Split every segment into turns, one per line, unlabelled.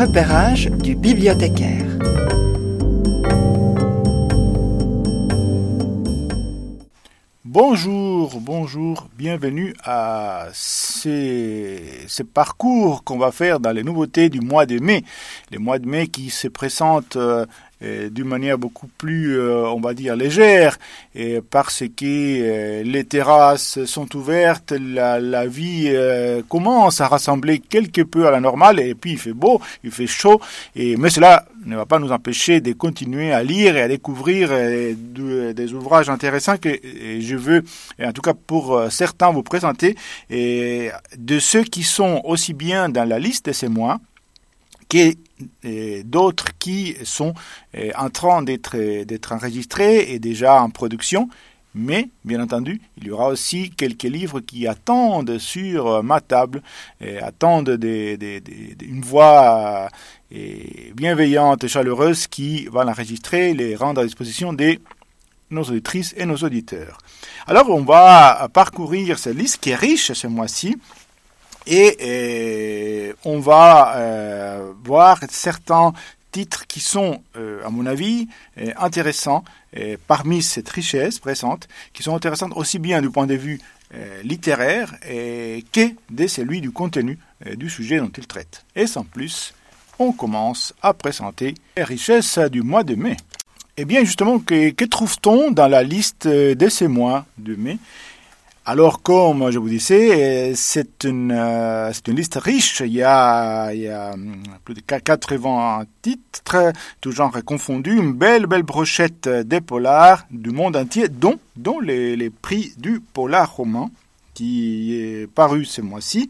repérage du bibliothécaire.
Bonjour, bonjour, bienvenue à ces, ces parcours qu'on va faire dans les nouveautés du mois de mai. Les mois de mai qui se présentent euh, d'une manière beaucoup plus, euh, on va dire, légère, parce que euh, les terrasses sont ouvertes, la, vie commence à rassembler quelque peu à la normale, et puis il fait beau, il fait chaud, et mais cela ne va pas nous empêcher de continuer à lire et à découvrir de, des ouvrages intéressants que je veux, en tout cas pour certains, vous présenter, de ceux qui sont aussi bien dans la liste de ces mois, et d'autres qui sont euh, en train d'être enregistrés et déjà en production. Mais, bien entendu, il y aura aussi quelques livres qui attendent sur euh, ma table, attendent des, des, des, une voix euh, bienveillante et chaleureuse qui va l'enregistrer et les rendre à disposition de nos auditrices et nos auditeurs. Alors, on va parcourir cette liste qui est riche ce mois-ci et, on va euh, voir certains titres qui sont, euh, à mon avis, intéressants parmi cette richesse présente, qui sont intéressantes aussi bien du point de vue littéraire que de celui du contenu du sujet dont il traite. Et sans plus, on commence à présenter les richesses du mois de mai. Eh bien, justement, que trouve-t-on dans la liste de ces mois de mai? Alors, comme je vous disais, c'est une, euh, c'est une liste riche. Il y, a, hum, plus de 80 titres, tout genre confondus, une belle, belle brochette des polars du monde entier, dont, dont les, prix du polar roman, qui est paru ce mois-ci.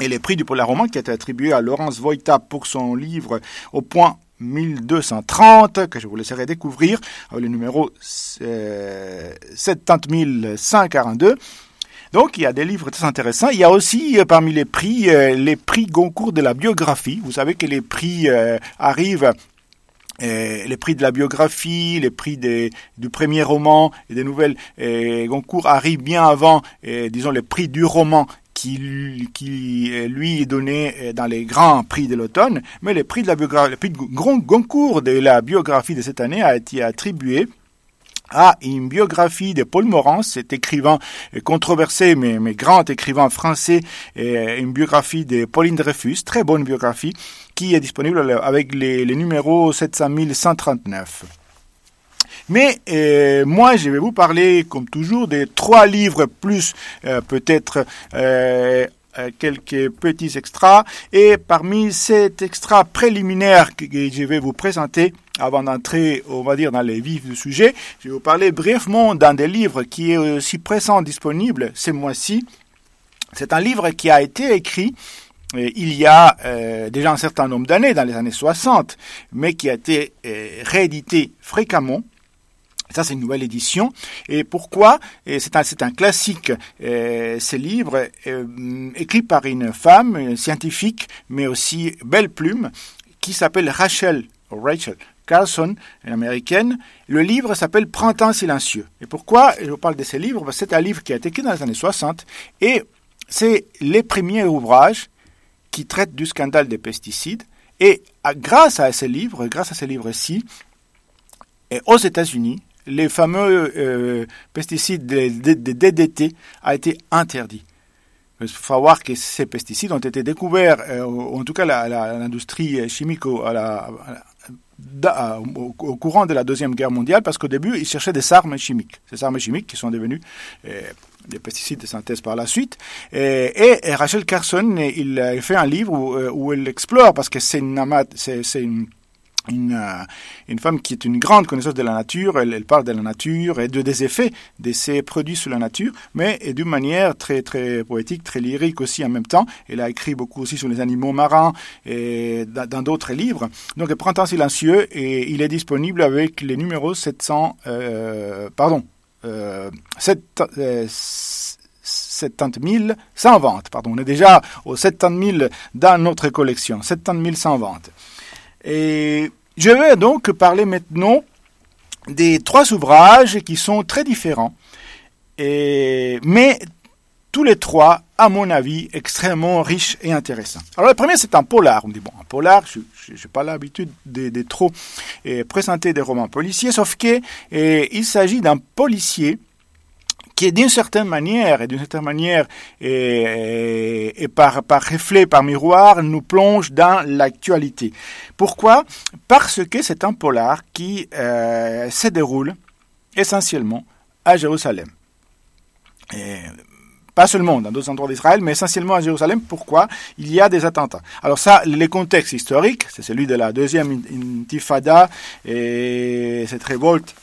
Et les prix du polar roman qui a été attribué à Laurence Voita pour son livre Au point 1230 que je vous laisserai découvrir avec le numéro euh, 70142. Donc il y a des livres très intéressants. Il y a aussi euh, parmi les prix euh, les prix Goncourt de la biographie. Vous savez que les prix euh, arrivent les prix de la biographie, les prix du premier roman et des nouvelles Goncourt arrivent bien avant, disons, les prix du roman qui, qui lui est donné euh, dans les grands prix de l'automne, mais le prix de la biographie, le prix de grand concours de la biographie de cette année a été attribué à une biographie de Paul Morand, cet écrivain controversé mais, grand écrivain français, une biographie de Pauline Dreyfus, très bonne biographie, qui est disponible avec les, les numéros 700 139. Mais euh, moi, je vais vous parler, comme toujours, des trois livres plus euh, peut-être euh, quelques petits extras. Et parmi ces extras préliminaires que je vais vous présenter, avant d'entrer, on va dire, dans les vifs du sujet, je vais vous parler brièvement d'un des livres qui est aussi présent disponible ce mois-ci. C'est un livre qui a été écrit il y a déjà un certain nombre d'années, dans les années 60, mais qui a été réédité fréquemment ça, c'est une nouvelle édition. Et pourquoi? C'est un, classique, euh, ce livre, euh, écrit par une femme scientifique, mais aussi belle plume, qui s'appelle Rachel, Rachel Carlson, une américaine. Le livre s'appelle Printemps silencieux. Et pourquoi je vous parle de ce livre C'est un livre qui a été écrit dans les années 60 et c'est les premiers ouvrages qui traitent du scandale des pesticides. Et grâce à ce livre, grâce à ce livre-ci, aux États-Unis, les fameux euh, pesticides de, DDT a été interdit. Il faut savoir que ces pesticides ont été découverts, euh, en tout cas l'industrie chimique au, courant de la Deuxième Guerre mondiale, parce qu'au début, ils cherchaient des armes chimiques. Ces armes chimiques qui sont devenues euh, des pesticides de synthèse par la suite. Et, Rachel Carson, il fait un livre où, où elle explore, parce que c'est c'est une une, euh, une, femme qui est une grande connaisseuse de la nature, elle, elle, parle de la nature et de, des effets de ces produits sur la nature, mais d'une manière très très poétique, très lyrique aussi en même temps. Elle a écrit beaucoup aussi sur les animaux marins et dans d'autres livres. Donc Printemps silencieux et il est disponible avec les numéros 700, euh, pardon, euh, 7, euh, 70 000 sans vente. Pardon, on est déjà aux 70 000 dans notre collection, 70 000 sans vente. Et je vais donc parler maintenant des trois ouvrages qui sont très différents, mais tous les trois à mon avis, extrêmement riche et intéressant. Alors le premier, c'est un polar. On dit, bon, un polar, je n'ai pas l'habitude de, trop présenter des romans policiers, sauf que il s'agit d'un policier qui d'une certaine manière, et d'une certaine manière, et, par, par reflet, par miroir, nous plonge dans l'actualité. Pourquoi? Parce que c'est un polar qui euh, se déroule essentiellement à Jérusalem. Pas seulement dans d'autres endroits d'Israël, mais essentiellement à Jérusalem. Pourquoi? Il y a des attentats. Alors ça, les contextes historiques, c'est celui de la deuxième intifada et cette révolte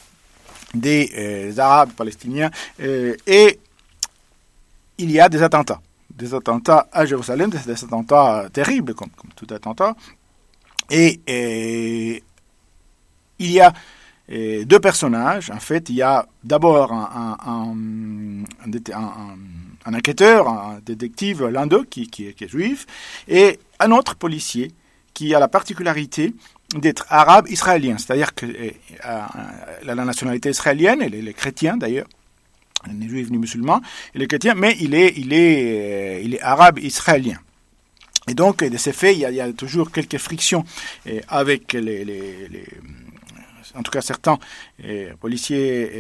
des euh, Arabes palestiniens, euh, et il y a des attentats. Des attentats à Jérusalem, des, attentats terribles, comme, tout attentat. Et, il y a euh, deux personnages. En fait, il y a d'abord un, un, enquêteur, un détective, l'un d'eux, qui, est juif, et un autre policier qui a la particularité d'être arabe israélien, c'est-à-dire que euh, euh, la nationalité israélienne, et les, chrétiens d'ailleurs, ni juif ni musulman, il est chrétien, mais il est, il est, euh, il est arabe israélien. Et donc, de ces faits, il y a, toujours quelques frictions avec les, en tout cas certains policiers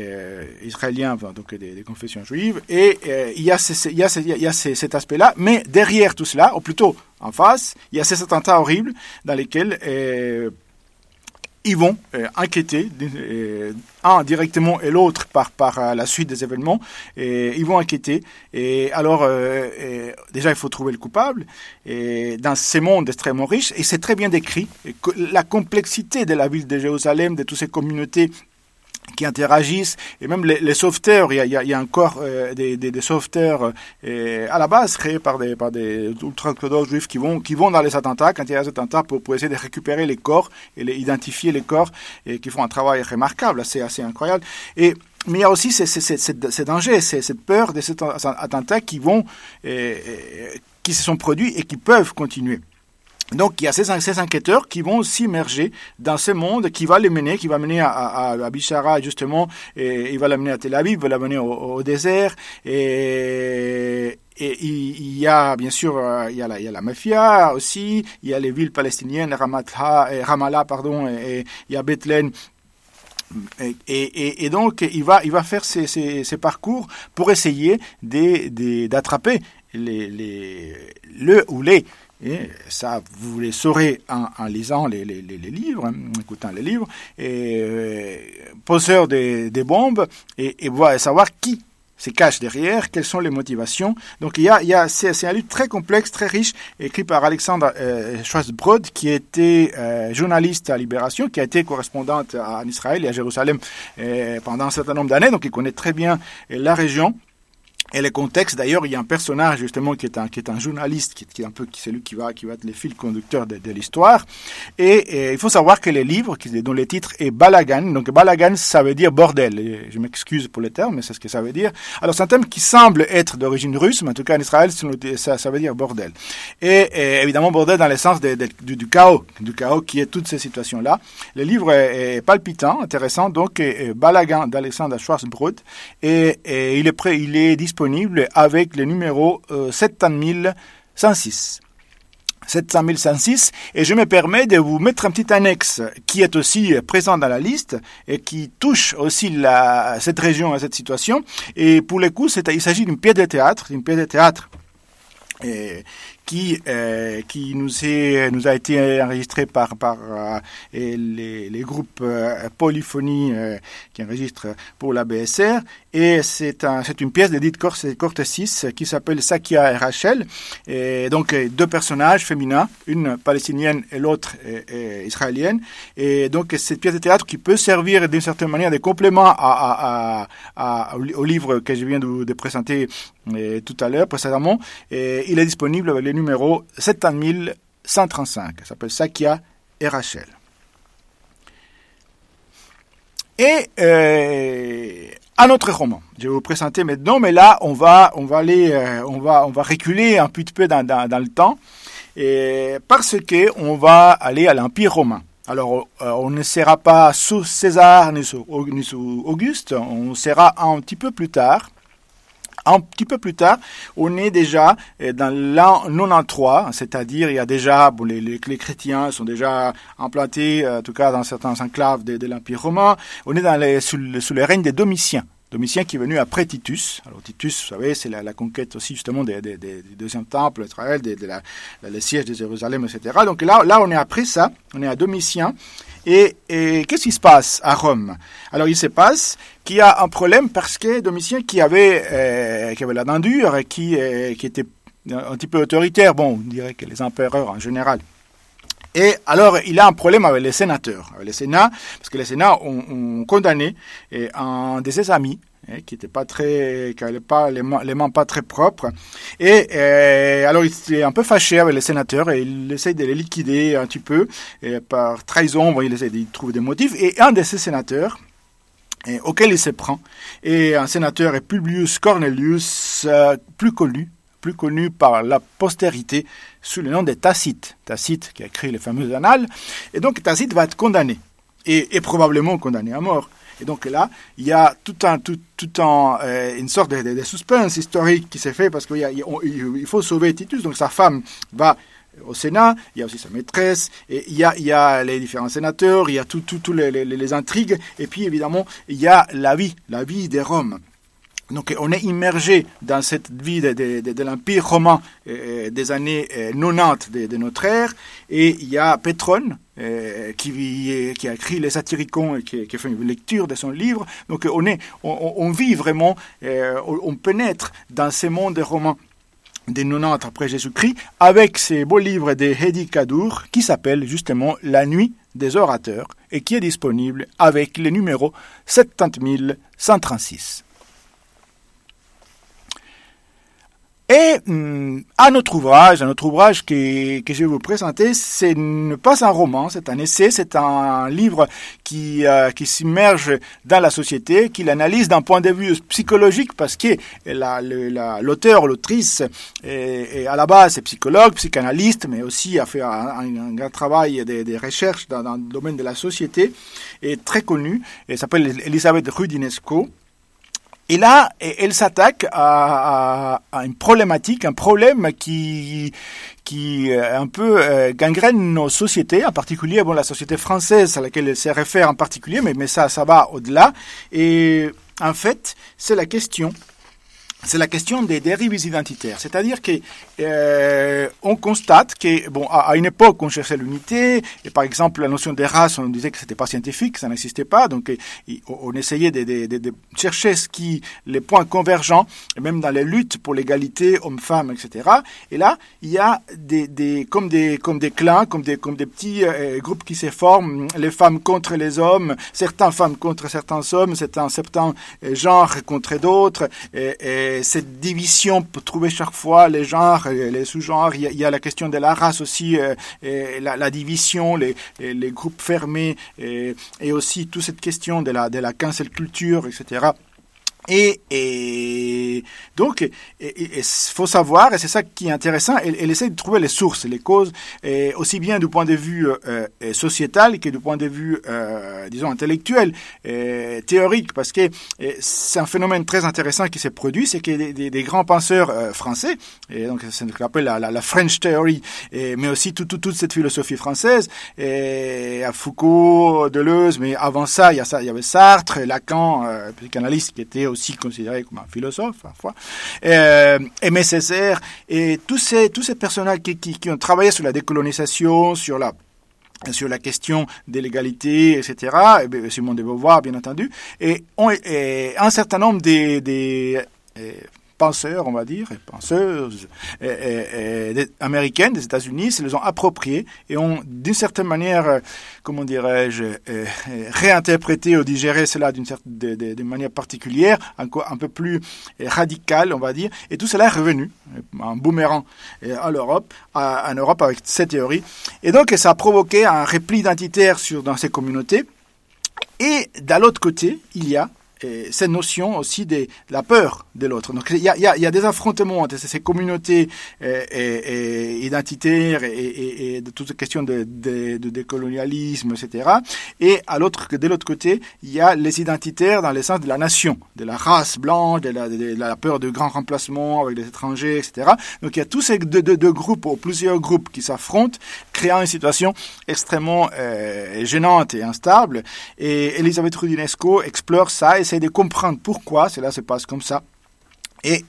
israéliens, donc des, confessions juives, et il y a, il y a, il y a cet aspect-là, mais derrière tout cela, ou plutôt en face, il y a ces attentats horribles dans lesquels ils vont euh, enquêter, euh, un directement et l'autre par, par euh, la suite des événements, et ils vont enquêter. Et alors, déjà, il faut trouver le coupable. Et dans ces mondes extrêmement riches, et c'est très bien décrit, la complexité de la ville de Jérusalem, de toutes ces communautés qui interagissent et même les, les sauveteurs il y a, il y a encore euh, des, des, des, sauveteurs euh, à la base créés par des par des ultra juifs qui vont qui vont dans les attentats quand il y a des attentats pour, pour essayer de récupérer les corps et les, identifier les corps et qui font un travail remarquable assez assez incroyable et mais il y a aussi ces, ces, ces, ces dangers, cette peur de ces attentats qui vont, euh, qui se sont produits et qui peuvent continuer. Donc il y a ces, enquêteurs qui vont s'immerger dans ce monde, qui va les mener, qui va mener à, à, Bishara justement, et il va l'amener à Tel Aviv, il va l'amener au, au, désert, et, il y a bien sûr euh, il y a la, mafia aussi, il y a les villes palestiniennes, Ramallah, Ramallah pardon, et, il y a Bethléem et, donc, il va, il va faire ses, parcours pour essayer d'attraper le ou les et ça, vous les saurez en, lisant les, livres, en écoutant les livres, et euh, poseur des, bombes, et, et voir, savoir qui se cache derrière, quelles sont les motivations. Donc il y a, c'est, un livre très complexe, très riche, écrit par Alexandre euh, Schwarzbrod, qui était euh, journaliste à Libération, qui a été correspondante en Israël et à Jérusalem euh, pendant un certain nombre d'années, donc il connaît très bien la région. Et le contexte, d'ailleurs, il y a un personnage justement qui est un, qui est un journaliste, qui, est un peu celui qui va, qui va être le fil conducteur de, l'histoire. Et, il faut savoir que les livres, dont le titre est Balagan, donc Balagan, ça veut dire bordel. je m'excuse pour le terme, mais c'est ce que ça veut dire. Alors c'est un terme qui semble être d'origine russe, mais en tout cas en Israël, ça, ça veut dire bordel. Et, évidemment bordel dans le sens de, du, chaos, du chaos qui est toutes ces situations-là. Le livre est, palpitant, intéressant, donc Balagan d'Alexandre Schwarzbrod, et, et il est prêt, il est disponible avec le numéro euh, 7106. 7106 et je me permets de vous mettre un petit annexe qui est aussi présent dans la liste et qui touche aussi cette région à cette situation et pour le coup il s'agit d'une pièce de théâtre une pièce de théâtre et qui euh, qui nous est nous a été enregistré par par euh, les, groupes euh, polyphonie euh, qui enregistrent pour la BSR et c'est un une pièce d'Edith Cortesis qui s'appelle Sakia et Rachel et donc deux personnages féminins une palestinienne et l'autre israélienne et donc cette pièce de théâtre qui peut servir d'une certaine manière de complément à, au livre que je viens de, de présenter tout à l'heure précédemment et il est disponible avec les numéro 7135. Ça s'appelle Sakia et Rachel. Et euh, un autre roman. Je vais vous présenter maintenant, mais là, on va, on va aller, euh, on va, on va reculer un petit peu dans, dans, le temps, et parce que on va aller à l'Empire romain. Alors, euh, on ne sera pas sous César ni sous, ni sous Auguste, on sera un petit peu plus tard, Un petit peu plus tard, on est déjà dans l'an 93, c'est-à-dire il y a déjà, bon, les, les, chrétiens sont déjà implantés, en tout cas dans certains enclaves de, de l'Empire romain. On est dans les, sous, sous le règne des Domitiens. Domitien qui est venu après Titus. Alors Titus, vous savez, c'est la, conquête aussi justement des, des, des, deuxième temple, Israël, de, la, le siège de Jérusalem, etc. Donc là, là, on est après ça, on est à Domitien. Et, et qu'est-ce qui se passe à Rome? Alors il se passe qu'il y a un problème parce que Domitien qui avait, euh, qui avait la dent dure et qui, euh, qui était un petit peu autoritaire, bon, on dirait que les empereurs en général et alors, il a un problème avec les sénateurs, avec les sénats, parce que les sénats ont, ont condamné et un de ses amis, eh, qui n'était pas très, qui n'avait pas les mains, les mains, pas très propres. Et, et alors, il était un peu fâché avec les sénateurs et il essaie de les liquider un petit peu et par trahison. Il essaie de trouver des motifs. Et un de ces sénateurs, et, auquel il se prend, est un sénateur est Publius Cornelius, euh, plus connu plus connu par la postérité sous le nom de Tacite. Tacite qui a écrit les fameux annales. Et donc Tacite va être condamné, et, probablement condamné à mort. Et donc là, il y a tout un, tout, tout un, euh, une sorte de, suspense historique qui s'est fait parce qu'il il faut sauver Titus. Donc sa femme va au Sénat, il y a aussi sa maîtresse, et il y a, les différents sénateurs, il y a toutes tout, tout les, les intrigues, et puis évidemment, il y a la vie, la vie des Roms. Donc on est immergé dans cette vie de, l'Empire romain euh, des années euh, 90 de, de, notre ère. Et il y a Pétrone euh, qui, a écrit les Satyricons et qui, fait une lecture de son livre. Donc on, est, vit vraiment, euh, on pénètre dans ce monde romain des 90 après Jésus-Christ avec ces beaux livres de Hedi Kadour qui s'appelle justement La nuit des orateurs et qui est disponible avec le numéro 70136. Et hum, à notre ouvrage, ouvrage que, je vais vous présenter, c'est pas un roman, c'est un essai, c'est un livre qui, euh, qui s'immerge dans la société, qui l'analyse d'un point de vue psychologique, parce que l'auteur, l'autrice, est, est, à la base est psychologue, psychanalyste, mais aussi a fait un, un grand travail de, de recherche dans, dans, le domaine de la société, et très connu, et s'appelle Elisabeth Rudinesco. Et là, elle s'attaque à, une problématique, un problème qui, qui un peu euh, gangrène nos sociétés, en particulier bon, la société française à laquelle elle se réfère en particulier, mais, mais ça, ça va au-delà. Et en fait, c'est la question c'est la question des dérives identitaires. C'est-à-dire que euh, on constate que, bon, à, une époque, on cherchait l'unité, et par exemple, la notion des races, on disait que c'était pas scientifique, ça n'existait pas, donc on essayait de, chercher ce qui, les points convergents, même dans les luttes pour l'égalité homme-femme, etc. Et là, il y a des, des, comme des, comme des clans, comme des, comme des petits euh, groupes qui se forment, les femmes contre les hommes, certaines femmes contre certains hommes, certains, certains genres contre d'autres, et cette division pour trouver chaque fois les genres, les sous-genres. Il, y a la question de la race aussi, euh, la, division, les, groupes fermés, et, aussi toute cette question de la, de la culture, etc. Et, et, donc, il faut savoir, et c'est ça qui est intéressant, elle, elle, essaie de trouver les sources, les causes, et aussi bien du point de vue euh, sociétal que du point de vue, euh, disons, intellectuel, et théorique, parce que c'est un phénomène très intéressant qui s'est produit, c'est que des, des, des, grands penseurs euh, français, et donc c'est ce qu'on appelle la, la, la, French Theory, et, mais aussi tout, tout, toute cette philosophie française, et à Foucault, Deleuze, mais avant ça, il y, a ça, il y avait Sartre, Lacan, euh, psychanalyste qui était aussi considéré comme un philosophe parfois, euh, Aimé Césaire, et tous ces, tous ces personnages qui, qui, ont travaillé sur la décolonisation, sur la sur la question de l'égalité, etc., et Simone de Beauvoir, bien entendu, et, on, un certain nombre des, des penseurs, on va dire, et penseuses américaines des États-Unis se les ont appropriés et ont, d'une certaine manière, comment dirais-je, réinterprété ou digéré cela d'une de, manière particulière, encore un peu plus radicale, on va dire, et tout cela est revenu en boomerang à l'Europe, en Europe avec cette théorie. Et donc, ça a provoqué un repli identitaire dans ces communautés. Et d'un l'autre côté, il y a cette notion aussi de la peur de l'autre. Donc il y a, y, y a, des affrontements entre ces communautés et, et, identitaires et, et, de toutes les questions de, de, de, décolonialisme, etc. Et à l'autre, de l'autre côté, il y a les identitaires dans le sens de la nation, de la race blanche, de la, peur de grands remplacements avec les étrangers, etc. Donc il y a tous ces deux, groupes ou plusieurs groupes qui s'affrontent, créant une situation extrêmement euh, gênante et instable. Et Elisabeth Rudinesco explore ça, de comprendre pourquoi cela se passe comme ça. Et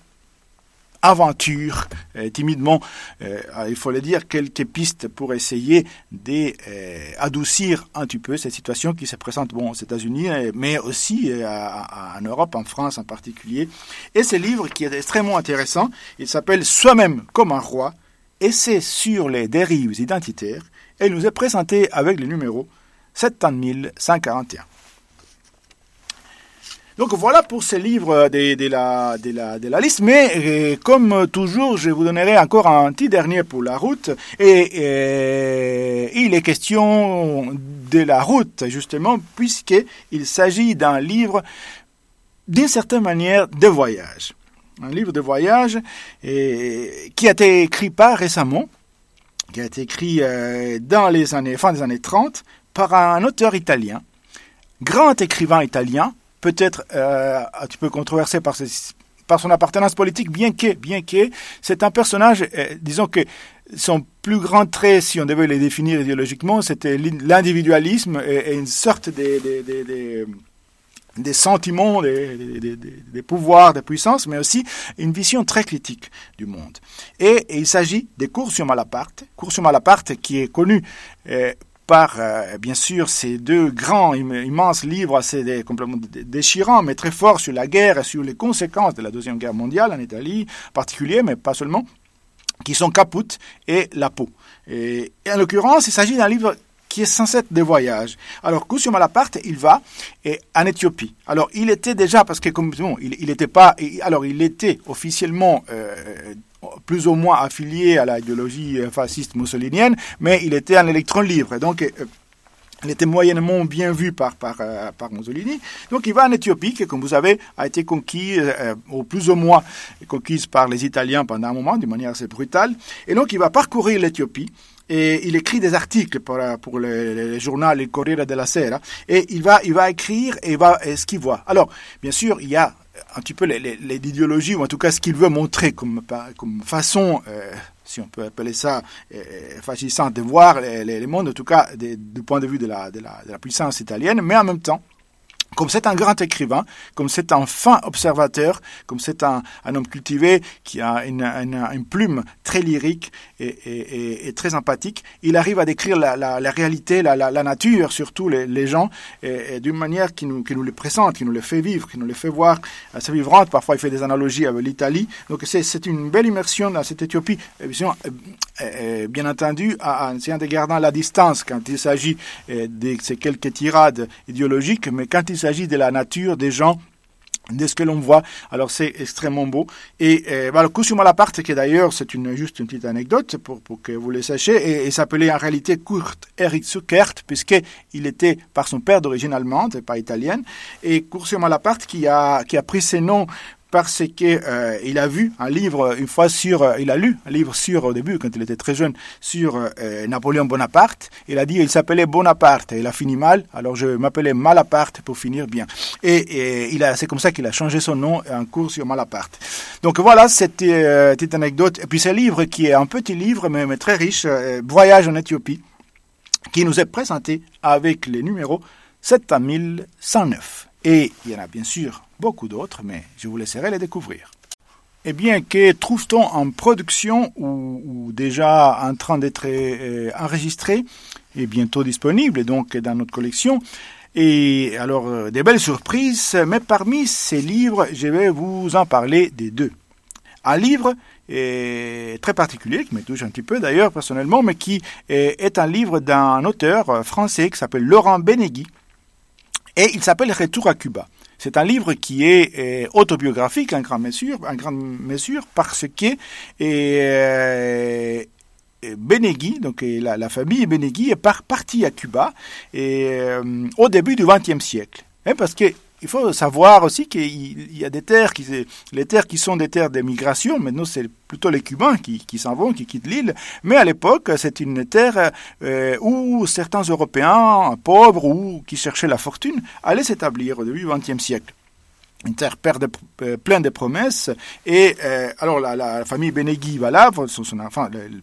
aventure euh, timidement, euh, il faut le dire, quelques pistes pour essayer d'adoucir euh, un petit peu cette situation qui se présente bon, aux États-Unis, mais aussi en Europe, en France en particulier. Et ce livre qui est extrêmement intéressant, il s'appelle Soi-même comme un roi, Essai sur les dérives identitaires, et il nous est présenté avec le numéro 70141. Donc voilà pour ces livres de, la, liste. Mais euh, comme toujours, je vous donnerai encore un petit dernier pour la route. Et, euh, il est question de la route, justement, puisqu'il s'agit d'un livre, d'une certaine manière, de voyage. Un livre de voyage et, qui a été écrit pas récemment, qui a été écrit euh, dans les années, fin des années 30 par un auteur italien, grand écrivain italien, peut-être euh, un petit peu controversé par, son appartenance politique, bien que, bien que c'est un personnage, euh, disons que son plus grand trait, si on devait les définir idéologiquement, c'était l'individualisme et, une sorte de, des sentiments, des, des, des, pouvoirs, des puissances, mais aussi une vision très critique du monde. Et, il s'agit des cours sur Malaparte, cours sur Malaparte qui est connu euh, par, euh, bien sûr, ces deux grands, immenses livres assez complètement déchirants, mais très forts sur la guerre et sur les conséquences de la Deuxième Guerre mondiale en Italie en particulier, mais pas seulement, qui sont Caput et La Peau. Et, en l'occurrence, il s'agit d'un livre qui est censé être des voyages. Alors, Cusio Malaparte, il va et, en Éthiopie. Alors, il était déjà, parce que comme bon, il, il était pas, alors il était officiellement euh, plus ou moins affilié à l'idéologie fasciste mussolinienne, mais il était un électron libre. Donc, euh, il était moyennement bien vu par, par, euh, par Mussolini. Donc il va en Éthiopie, qui, comme vous savez, a été conquise, euh, ou plus ou moins conquise par les Italiens pendant un moment, d'une manière assez brutale. Et donc il va parcourir l'Éthiopie. Et il écrit des articles pour, pour le, le, journal Il Corriere della Sera. Et il va, il va écrire et, va, ce qu'il voit. Alors, bien sûr, il y a un petit peu l'idéologie, ou en tout cas ce qu'il veut montrer comme, comme façon, euh, si on peut appeler ça, euh, fasciste de voir les, les, mondes, en tout cas du point de vue de, la, de la puissance italienne, mais en même temps, comme c'est un grand écrivain, comme c'est un fin observateur, comme c'est un, homme cultivé qui a une, plume très lyrique et, très empathique, il arrive à décrire la, réalité, la, nature, surtout les, gens, d'une manière qui nous, qui les présente, qui nous les fait vivre, qui nous les fait voir assez vivante. Parfois, il fait des analogies avec l'Italie. Donc, c'est une belle immersion dans cette Éthiopie. Bien, bien entendu, en de garder la distance quand il s'agit de ces quelques tirades idéologiques, mais quand il s'agit de la nature des gens de ce que l'on voit. Alors c'est extrêmement beau. Et euh, voilà, Kusuma Malaparte, qui d'ailleurs, c'est juste une petite anecdote pour, que vous le sachiez, et, s'appelait en réalité Kurt Erik Zuckert, puisqu'il était par son père d'origine allemande, et pas italienne. Et Kusuma Malaparte, qui a, qui a pris ses noms parce qu'il euh, a vu un livre une fois sur, euh, il a lu un livre sur au début quand il était très jeune sur euh, Napoléon Bonaparte. Il a dit il s'appelait Bonaparte il a fini mal, alors je m'appelais Malaparte pour finir bien. Et, il a, c'est comme ça qu'il a changé son nom en cours sur Malaparte. Donc voilà cette petite anecdote. Et puis ce livre qui est un petit livre mais, mais très riche, Voyage en Éthiopie, qui nous est présenté avec les numéros 7109. Et il y en a bien sûr beaucoup d'autres, mais je vous laisserai les découvrir. Eh bien, que trouve-t-on en production ou, déjà en train d'être euh, enregistré et bientôt disponible donc dans notre collection? Et alors, euh, des belles surprises, mais parmi ces livres, je vais vous en parler des deux. Un livre est très particulier, qui me touche un petit peu d'ailleurs personnellement, mais qui est un livre d'un auteur français qui s'appelle Laurent Benegui, et il s'appelle Retour à Cuba. C'est un livre qui est euh, autobiographique en grande mesure, en grande mesure parce que euh, Benegui, donc la, famille Benegui est par, partie à Cuba euh, au début du XXe siècle. Hein, parce que il faut savoir aussi qu'il y a des terres qui, les terres qui sont des terres d'émigration. Maintenant, c'est plutôt les Cubains qui, s'en vont, qui quittent l'île. Mais à l'époque, c'est une terre euh, où certains Européens pauvres ou qui cherchaient la fortune allaient s'établir au début du XXe siècle une terre euh, pleine de promesses. Et euh, alors la, famille Benegui va là, son, enfant, le,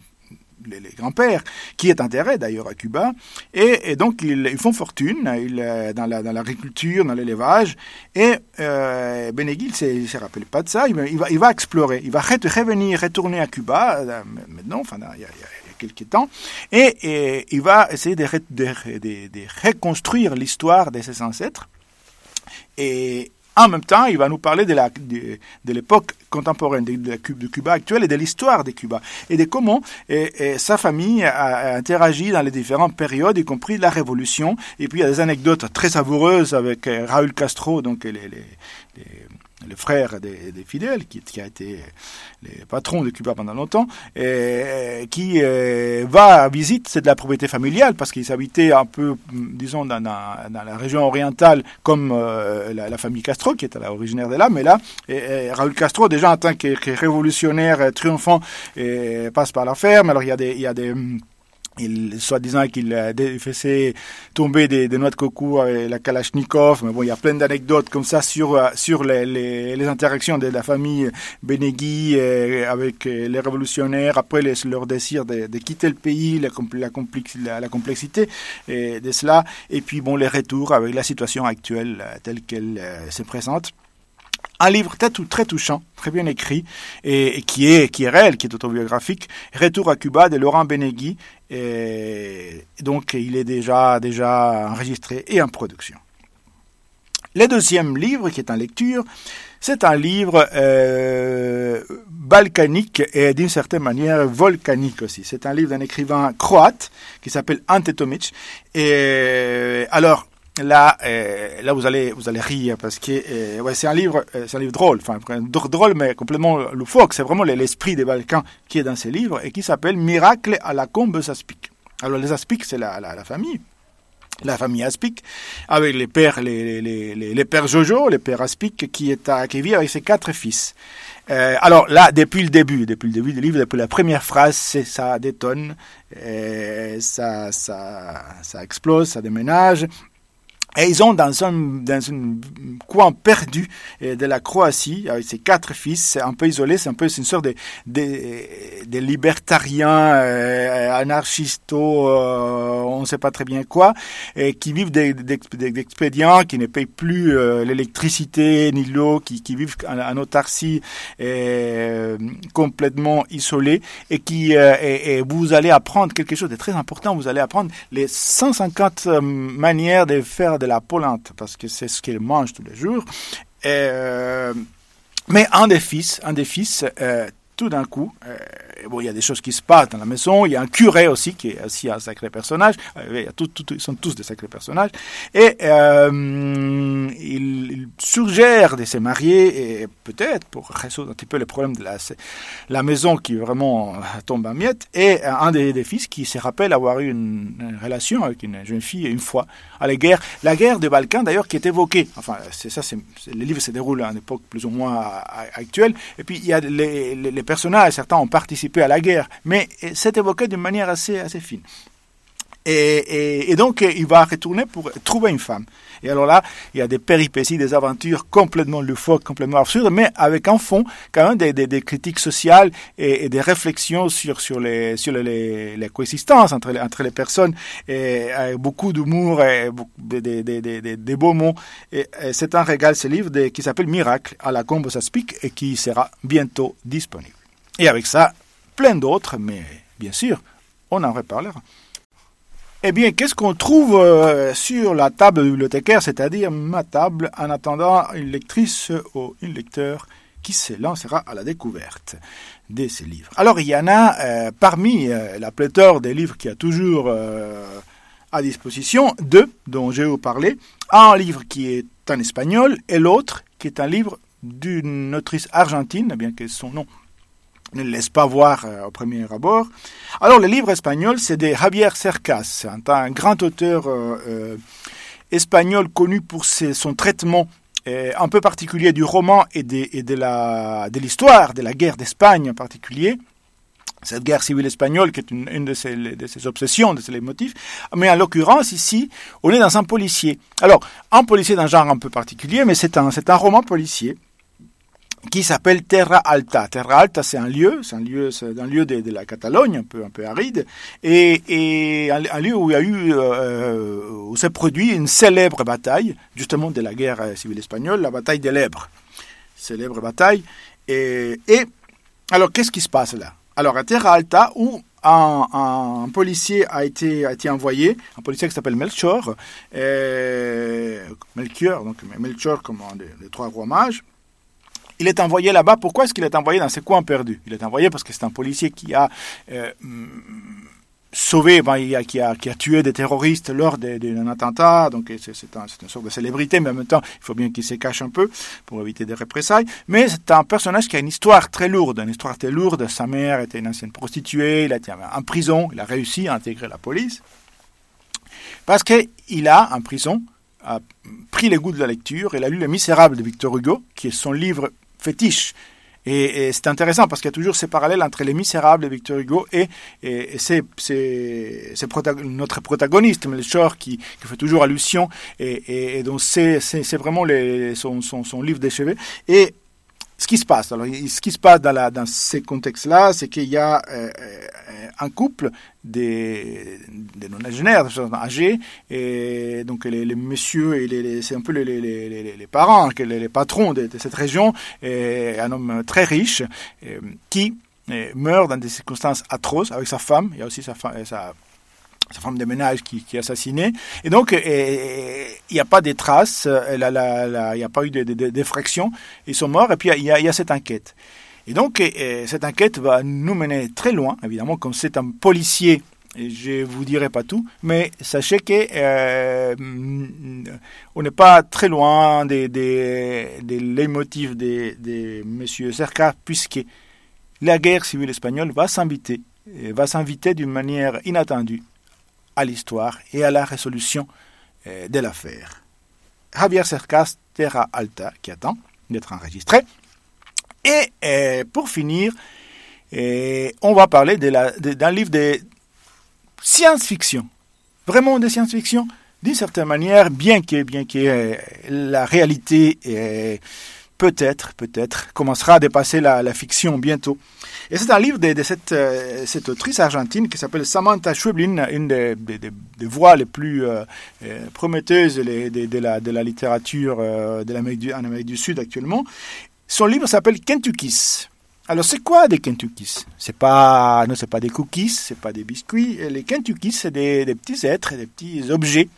les, grands-pères, qui est enterré d'ailleurs à Cuba. Et, donc, ils, font fortune euh, dans l'agriculture, dans l'élevage. Et euh, ne se rappelle pas de ça. Il, va, il va explorer. Il va revenir, retourner à Cuba, euh, maintenant, enfin, il y a, quelques temps, et, il va essayer de, de reconstruire l'histoire de ses ancêtres. Et, en même temps, il va nous parler de, l'époque contemporaine de, de, Cuba actuelle et de l'histoire de Cuba et de comment sa famille a, a, interagi dans les différentes périodes, y compris la Révolution. Et puis il y a des anecdotes très savoureuses avec euh, Raúl Castro, donc les, les, les le frère des, fidèles, qui, a été le patron de Cuba pendant longtemps, et, qui euh, va à visite, c'est de la propriété familiale, parce qu'ils habitaient un peu, disons, dans, la région orientale, comme euh, la, famille Castro, qui était originaire de là, mais là, et, Raúl Castro, déjà en tant que, révolutionnaire triomphant, passe par la ferme, alors il y a des... Il y a des il soi-disant qu'il a fait tomber des, noix de coco avec la Kalachnikov, mais bon, il y a plein d'anecdotes comme ça sur sur les, interactions de la famille Benegui euh, avec euh, les révolutionnaires, après leur désir de, quitter le pays, la, complexité euh, de cela, et puis bon, les retours avec la situation actuelle telle qu'elle se présente. Un livre très, très touchant, très bien écrit, et, et, qui, est, qui est réel, qui est autobiographique, Retour à Cuba de Laurent Benegui. Et donc, il est déjà, déjà enregistré et en production. Le deuxième livre, qui est en lecture, c'est un livre euh, balkanique et d'une certaine manière volcanique aussi. C'est un livre d'un écrivain croate qui s'appelle Ante Tomic. Et alors, là, euh, là vous allez vous allez rire parce que euh, ouais, c'est un livre euh, c'est un livre drôle, enfin drôle mais complètement loufoque. C'est vraiment l'esprit des Balkans qui est dans ces livres et qui s'appelle Miracle à la combe Aspic. Alors les Aspic c'est la, la, la, famille. La famille Aspic, avec les pères, les, les, les, pères Jojo, les pères Aspic, qui, est à, qui vit avec ses quatre fils. Alors là, depuis le début, depuis le début du livre, depuis la première phrase, ça détonne, ça, ça, ça explose, ça déménage, et ils ont dans un, dans un coin perdu euh, de la Croatie, avec ses quatre fils, c'est un peu isolé, c'est un peu une sorte de, de, de libertariens, euh, euh, on ne sait pas très bien quoi, et qui vivent d'expédients, qui ne payent plus euh, l'électricité ni l'eau, qui, qui vivent en, en autarcie euh, complètement isolés, et qui et, et, vous allez apprendre quelque chose de très important, vous allez apprendre les 150 manières de faire de la polente, parce que c'est ce qu'ils mangent tous les jours. Euh, mais un des fils, un des fils, euh, tout d'un coup, euh, bon, il y a des choses qui se passent dans la maison. Il y a un curé aussi qui est aussi un sacré personnage. Euh, tout, tout, ils sont tous des sacrés personnages. Et euh, il, il, suggère de se marier et peut-être pour résoudre un petit peu les problèmes de la, la maison qui vraiment tombe en miettes. Et un des, fils qui se rappelle avoir eu une, relation avec une jeune fille une fois à la guerre, la guerre des Balkans d'ailleurs qui est évoquée. Enfin, c'est ça, c'est, le livre se déroule à une époque plus ou moins actuelle. Et puis il y a les personnages, certains ont participé à la guerre, mais c'est évoqué d'une manière assez, fine. Et, donc, il va retourner pour trouver une femme. Et alors là, il y a des péripéties, des aventures complètement loufoques, complètement absurdes, mais avec en fond quand même des, critiques sociales et, des réflexions sur, sur, les, sur les, coexistences entre les, entre les personnes, et avec beaucoup d'humour et des, des, des, beaux mots. C'est un régal, ce livre qui s'appelle Miracle à la Combo Saspic et qui sera bientôt disponible. Et avec ça, plein d'autres, mais bien sûr, on en reparlera. Eh bien, qu'est-ce qu'on trouve euh, sur la table bibliothécaire, c'est-à-dire ma table, en attendant une lectrice ou un lecteur qui se lancera à la découverte de ces livres. Alors, il y en a euh, parmi euh, la pléthore des livres qui a toujours à disposition, deux dont je vais vous parler. Un livre qui est en espagnol et l'autre qui est un livre d'une autrice argentine, bien que son nom ne laisse pas voir euh, au premier abord. Alors, le livre espagnol, c'est de Javier Cercas, un, grand auteur euh, euh, espagnol connu pour son traitement un peu particulier du roman et de, l'histoire de la guerre d'Espagne en particulier cette guerre civile espagnole qui est une, de, ses, obsessions, de ses motifs. Mais en l'occurrence, ici, on est dans un policier. Alors, un policier d'un genre un peu particulier, mais c'est un roman policier qui s'appelle Terra Alta. Terra Alta, c'est un lieu, c'est un lieu, c'est un lieu de, de, la Catalogne, un peu, un peu aride, et, et un, lieu où il y a eu, euh, où s'est produit une célèbre bataille, justement de la guerre civile espagnole, la bataille de l'Èbre. Célèbre bataille. Et, et alors, qu'est-ce qui se passe là? Alors à Terra Alta, où un, policier a été, a été envoyé, un policier qui s'appelle Melchior, euh, Melchior, donc Melchior comme un des, des trois rois mages, il est envoyé là-bas. Pourquoi est-ce qu'il est envoyé dans ces coins perdus? Il est envoyé parce que c'est un policier qui a euh, sauvé, il a, qui, a, tué des terroristes lors d'un attentat, donc c'est un, une sorte de célébrité, mais en même temps, il faut bien qu'il se cache un peu pour éviter des représailles. Mais c'est un personnage qui a une histoire très lourde, une histoire très lourde. Sa mère était une ancienne prostituée, il a été en prison, il a réussi à intégrer la police. Parce qu'il a, en prison, a pris les goûts de la lecture, il a lu Les Misérables de Victor Hugo, qui est son livre fétiche et, c'est intéressant parce qu'il y a toujours ces parallèles entre Les Misérables de Victor Hugo et, et, et c'est, notre protagoniste, Melchior, qui, fait toujours allusion et, donc c'est, vraiment les, son, son, son livre d'échevet. Et ce qui se passe, alors ce qui se passe dans, ces contextes-là, c'est qu'il y a euh, un couple des, des non-agénaires, âgés, et donc les, messieurs, c'est un peu les, parents, les, patrons de, cette région, un homme très riche, et, qui meurt dans des circonstances atroces avec sa femme, il y a aussi sa, sa sa femme de ménage qui, qui est assassinée. Et donc, il n'y a pas de traces, il n'y a pas eu de, de, de, d'effraction. Ils sont morts et puis il y, y a, cette enquête. Et donc, et, cette enquête va nous mener très loin, évidemment, comme c'est un policier. Et je vous dirai pas tout, mais sachez que euh, on n'est pas très loin des, des, des de, de Monsieur Cerca, puisque la guerre civile espagnole va s'inviter, va s'inviter d'une manière inattendue à l'histoire et à la résolution euh, de l'affaire. Javier Cercas, Terra Alta, qui attend d'être enregistré. Et euh, pour finir, euh, on va parler d'un livre de science-fiction. Vraiment de science-fiction, d'une certaine manière, bien que, bien que la réalité peut-être, peut-être, commencera à dépasser la, fiction bientôt. Et c'est un livre de, cette, euh, cette, autrice argentine qui s'appelle Samantha Schweblin, une des, des, voix les plus euh, euh prometteuses de, la, de la littérature de l'Amérique du, en Amérique du Sud actuellement. Son livre s'appelle Kentuckys. Alors c'est quoi des Kentuckys? C'est pas non c'est pas des cookies, c'est pas des biscuits. Les Kentuckys c'est des petits êtres, des petits objets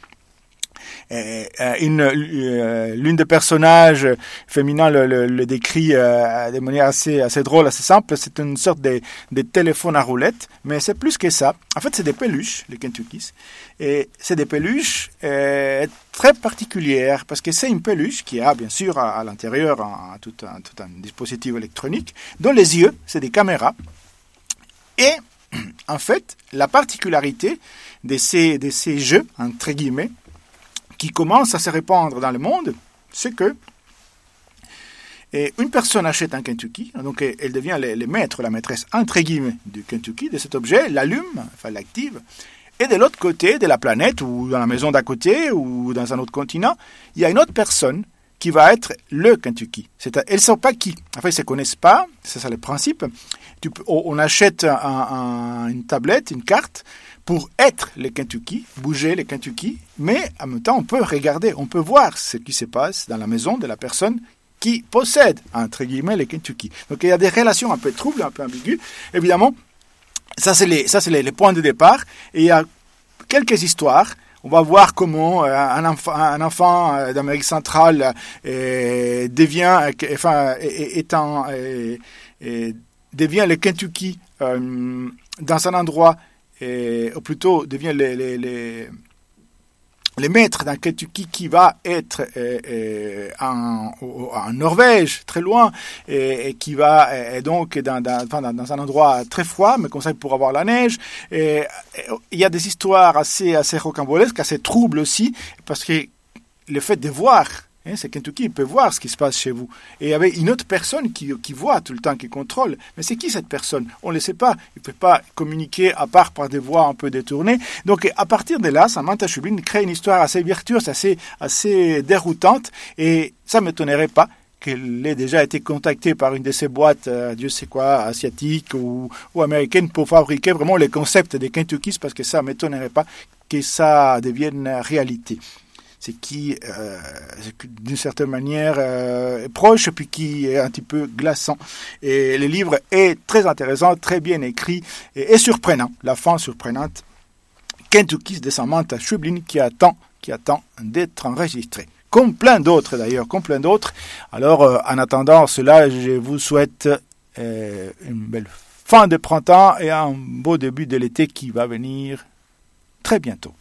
euh, euh, l'une des personnages féminins le, décrit euh, de manière assez, assez drôle, assez simple. C'est une sorte de, téléphone à roulette, mais c'est plus que ça. En fait, c'est des peluches, les Kentuckys. Et c'est des peluches euh, très particulières parce que c'est une peluche qui a bien sûr à, l'intérieur tout, un, tout un dispositif électronique dont les yeux, c'est des caméras. Et en fait, la particularité de ces, de ces jeux, entre guillemets, commence à se répandre dans le monde, c'est que une personne achète un Kentucky, donc elle devient le, le, maître, la maîtresse, entre guillemets, du Kentucky, de cet objet, l'allume, enfin l'active, et de l'autre côté de la planète, ou dans la maison d'à côté, ou dans un autre continent, il y a une autre personne qui va être le Kentucky. Elles ne savent pas qui. En fait, ils ne se connaissent pas, c'est ça le principe. Tu, on achète un, un, une tablette, une carte, pour être les Kentucky, bouger les Kentucky, mais en même temps, on peut regarder, on peut voir ce qui se passe dans la maison de la personne qui possède, entre guillemets, les Kentucky. Donc il y a des relations un peu troubles, un peu ambiguës. Évidemment, ça c'est les, points de départ. Et il y a quelques histoires. On va voir comment euh, un enfant, euh, d'Amérique centrale euh, devient, enfin, devient le Kentucky dans un endroit ou plutôt devient les, les, les maîtres d'un Kentucky qui va être euh, euh, en, Norvège, très loin, et, qui va et donc dans, un endroit très froid, mais comme ça pour avoir la neige. Il y a des histoires assez, assez rocambolesques, assez troubles aussi, parce que le fait de voir Hein, c'est Kentucky, il peut voir ce qui se passe chez vous. Et il y avait une autre personne qui, voit tout le temps, qui contrôle. Mais c'est qui cette personne? On ne le sait pas. Il ne peut pas communiquer à part par des voies un peu détournées. Donc à partir de là, Samantha Schubin crée une histoire assez virtuose, assez, déroutante. Et ça ne m'étonnerait pas qu'elle ait déjà été contactée par une de ces boîtes, euh, Dieu sait quoi, asiatiques ou, ou américaines, pour fabriquer vraiment les concepts des Kentuckys, parce que ça ne m'étonnerait pas que ça devienne réalité c'est qui, euh, d'une certaine manière, euh, est proche, puis qui est un petit peu glaçant. Et le livre est très intéressant, très bien écrit et, surprenant. La fin surprenante. Kentucky de Samantha Schweblin qui attend, qui attend d'être enregistré. Comme plein d'autres d'ailleurs, comme plein d'autres. Alors, euh, en attendant cela, je vous souhaite une belle fin de printemps et un beau début de l'été qui va venir très bientôt.